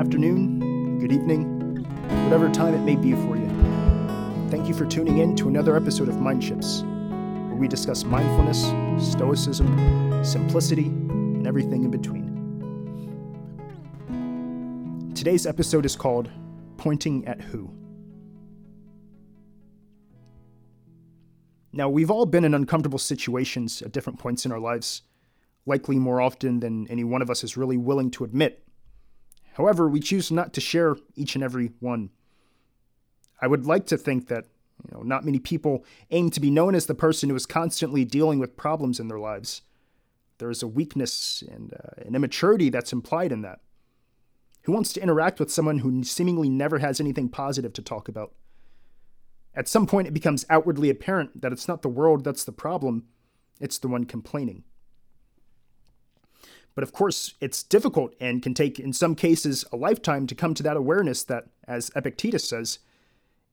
afternoon, good evening, whatever time it may be for you. Thank you for tuning in to another episode of Mind Shifts, where we discuss mindfulness, stoicism, simplicity, and everything in between. Today's episode is called Pointing at Who. Now, we've all been in uncomfortable situations at different points in our lives, likely more often than any one of us is really willing to admit. However, we choose not to share each and every one. I would like to think that you know, not many people aim to be known as the person who is constantly dealing with problems in their lives. There is a weakness and uh, an immaturity that's implied in that. Who wants to interact with someone who seemingly never has anything positive to talk about? At some point, it becomes outwardly apparent that it's not the world that's the problem, it's the one complaining. But of course, it's difficult and can take, in some cases, a lifetime to come to that awareness that, as Epictetus says,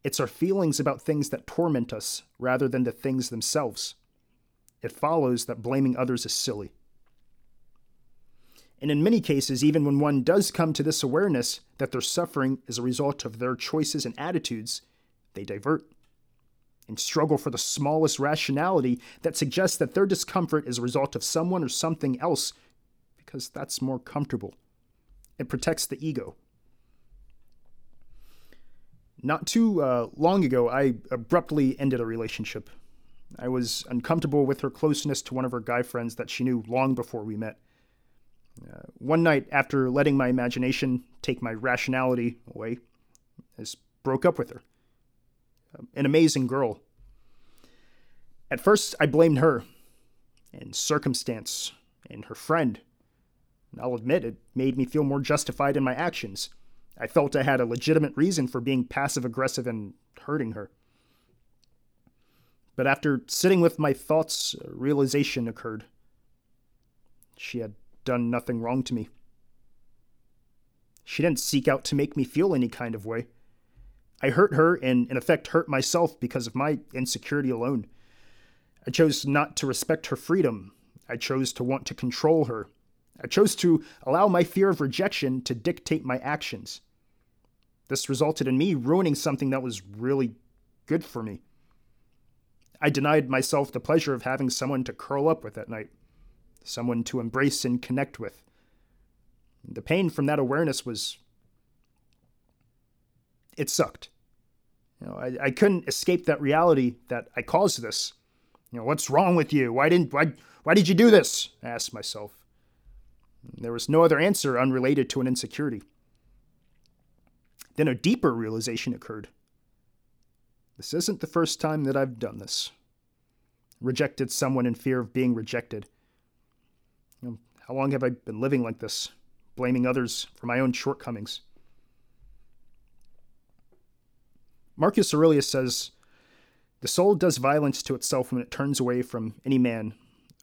it's our feelings about things that torment us rather than the things themselves. It follows that blaming others is silly. And in many cases, even when one does come to this awareness that their suffering is a result of their choices and attitudes, they divert and struggle for the smallest rationality that suggests that their discomfort is a result of someone or something else because that's more comfortable. It protects the ego. Not too uh, long ago, I abruptly ended a relationship. I was uncomfortable with her closeness to one of her guy friends that she knew long before we met. Uh, one night, after letting my imagination take my rationality away, I broke up with her. An amazing girl. At first, I blamed her, and circumstance, and her friend. I'll admit it made me feel more justified in my actions. I felt I had a legitimate reason for being passive aggressive and hurting her. But after sitting with my thoughts, a realization occurred. She had done nothing wrong to me. She didn't seek out to make me feel any kind of way. I hurt her and, in effect, hurt myself because of my insecurity alone. I chose not to respect her freedom. I chose to want to control her I chose to allow my fear of rejection to dictate my actions. This resulted in me ruining something that was really good for me. I denied myself the pleasure of having someone to curl up with at night, someone to embrace and connect with. The pain from that awareness was. It sucked. You know, I, I couldn't escape that reality that I caused this. You know, what's wrong with you? Why didn't why why did you do this? I asked myself. There was no other answer unrelated to an insecurity. Then a deeper realization occurred. This isn't the first time that I've done this. Rejected someone in fear of being rejected. You know, how long have I been living like this, blaming others for my own shortcomings? Marcus Aurelius says The soul does violence to itself when it turns away from any man,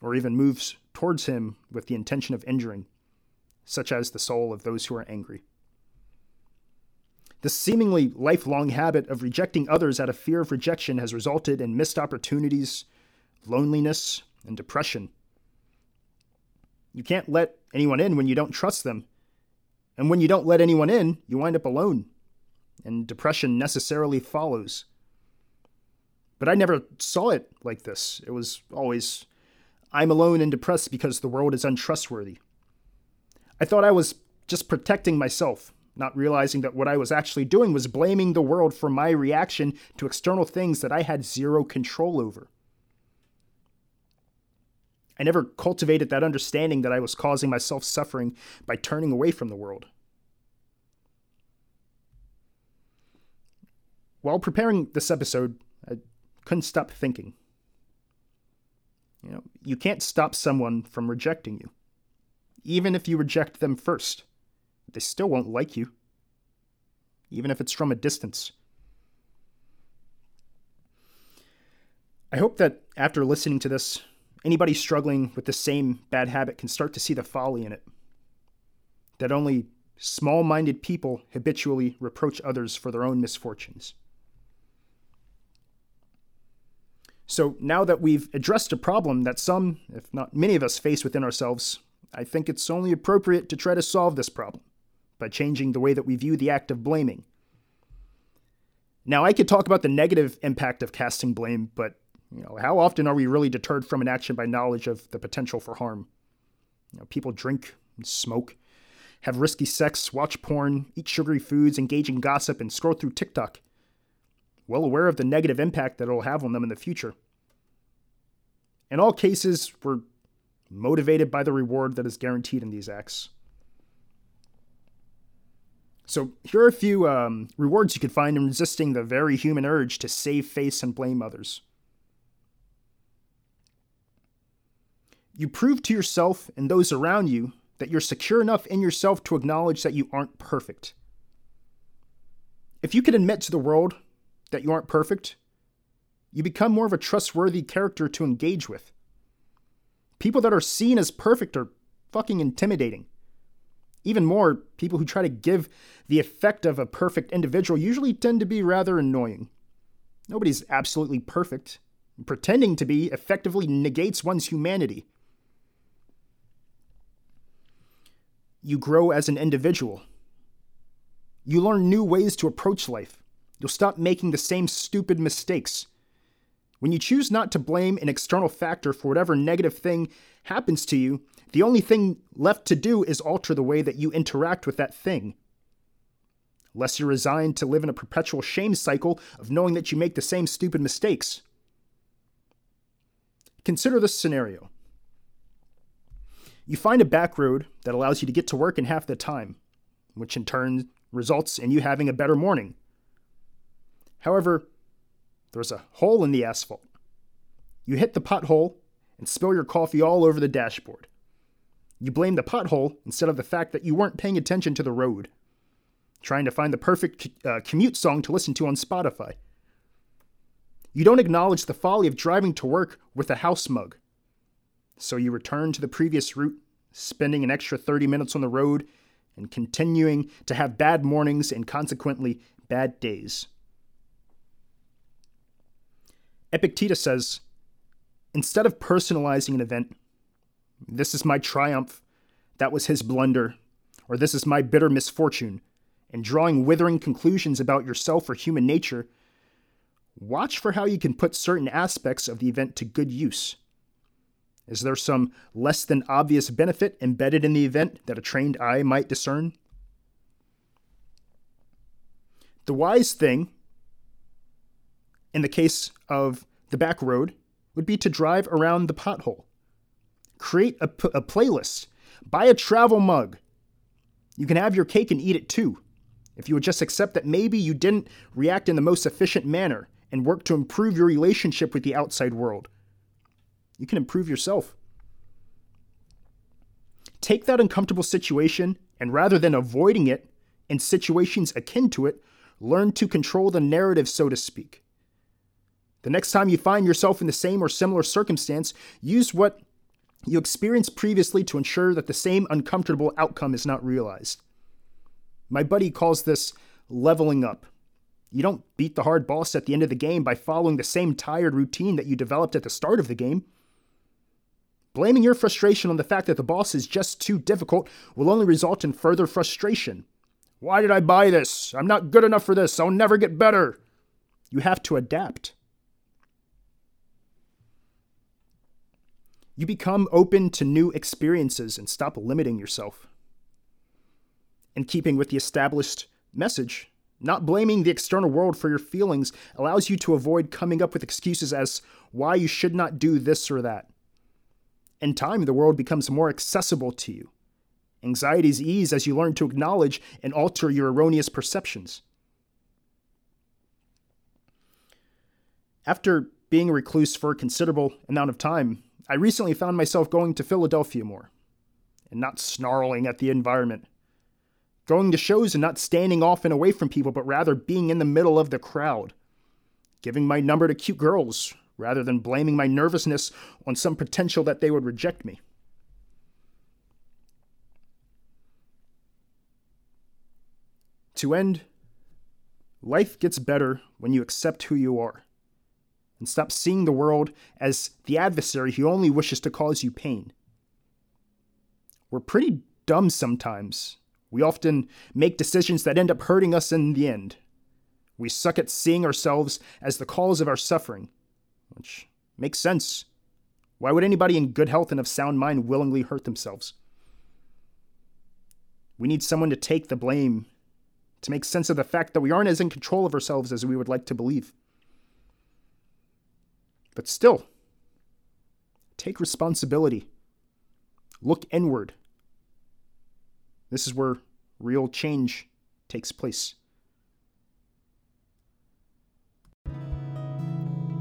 or even moves towards him with the intention of injuring such as the soul of those who are angry. This seemingly lifelong habit of rejecting others out of fear of rejection has resulted in missed opportunities, loneliness, and depression. You can't let anyone in when you don't trust them. And when you don't let anyone in, you wind up alone. And depression necessarily follows. But I never saw it like this. It was always, I'm alone and depressed because the world is untrustworthy. I thought I was just protecting myself, not realizing that what I was actually doing was blaming the world for my reaction to external things that I had zero control over. I never cultivated that understanding that I was causing myself suffering by turning away from the world. While preparing this episode, I couldn't stop thinking. You know, you can't stop someone from rejecting you even if you reject them first. They still won't like you, even if it's from a distance. I hope that after listening to this, anybody struggling with the same bad habit can start to see the folly in it. That only small minded people habitually reproach others for their own misfortunes. So now that we've addressed a problem that some, if not many of us, face within ourselves, I think it's only appropriate to try to solve this problem, by changing the way that we view the act of blaming. Now, I could talk about the negative impact of casting blame, but you know, how often are we really deterred from an action by knowledge of the potential for harm? You know, people drink and smoke, have risky sex, watch porn, eat sugary foods, engage in gossip, and scroll through TikTok, well aware of the negative impact that it'll have on them in the future. In all cases, we're motivated by the reward that is guaranteed in these acts. So, here are a few um, rewards you could find in resisting the very human urge to save face and blame others. You prove to yourself and those around you that you're secure enough in yourself to acknowledge that you aren't perfect. If you can admit to the world that you aren't perfect, you become more of a trustworthy character to engage with. People that are seen as perfect are fucking intimidating. Even more, people who try to give the effect of a perfect individual usually tend to be rather annoying. Nobody's absolutely perfect. Pretending to be effectively negates one's humanity. You grow as an individual. You learn new ways to approach life. You'll stop making the same stupid mistakes. When you choose not to blame an external factor for whatever negative thing happens to you, the only thing left to do is alter the way that you interact with that thing. Lest you're resigned to live in a perpetual shame cycle of knowing that you make the same stupid mistakes. Consider this scenario. You find a back road that allows you to get to work in half the time, which in turn results in you having a better morning. However, there's a hole in the asphalt. You hit the pothole and spill your coffee all over the dashboard. You blame the pothole instead of the fact that you weren't paying attention to the road, trying to find the perfect uh, commute song to listen to on Spotify. You don't acknowledge the folly of driving to work with a house mug. So you return to the previous route, spending an extra 30 minutes on the road and continuing to have bad mornings and consequently bad days. Epictetus says, instead of personalizing an event, this is my triumph. That was his blunder. Or this is my bitter misfortune. And drawing withering conclusions about yourself or human nature, watch for how you can put certain aspects of the event to good use. Is there some less than obvious benefit embedded in the event that a trained eye might discern? The wise thing, in the case of the back road, would be to drive around the pothole create a, a playlist, buy a travel mug. You can have your cake and eat it too. If you would just accept that maybe you didn't react in the most efficient manner and work to improve your relationship with the outside world, you can improve yourself. Take that uncomfortable situation and rather than avoiding it in situations akin to it, learn to control the narrative, so to speak. The next time you find yourself in the same or similar circumstance, use what you experienced previously to ensure that the same uncomfortable outcome is not realized. My buddy calls this leveling up. You don't beat the hard boss at the end of the game by following the same tired routine that you developed at the start of the game. Blaming your frustration on the fact that the boss is just too difficult will only result in further frustration. Why did I buy this? I'm not good enough for this. I'll never get better. You have to adapt. You become open to new experiences and stop limiting yourself. In keeping with the established message, not blaming the external world for your feelings allows you to avoid coming up with excuses as why you should not do this or that. In time, the world becomes more accessible to you. Anxieties ease as you learn to acknowledge and alter your erroneous perceptions. After being a recluse for a considerable amount of time, I recently found myself going to Philadelphia more and not snarling at the environment. Going to shows and not standing off and away from people, but rather being in the middle of the crowd. Giving my number to cute girls rather than blaming my nervousness on some potential that they would reject me. To end, life gets better when you accept who you are and stop seeing the world as the adversary who only wishes to cause you pain. We're pretty dumb sometimes We often make decisions that end up hurting us in the end. We suck at seeing ourselves as the cause of our suffering, which makes sense. Why would anybody in good health and of sound mind willingly hurt themselves? We need someone to take the blame, to make sense of the fact that we aren't as in control of ourselves as we would like to believe. But still, take responsibility. Look inward. This is where real change takes place.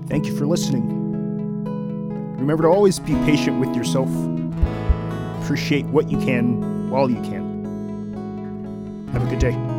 Thank you for listening. Remember to always be patient with yourself. Appreciate what you can while you can. Have a good day.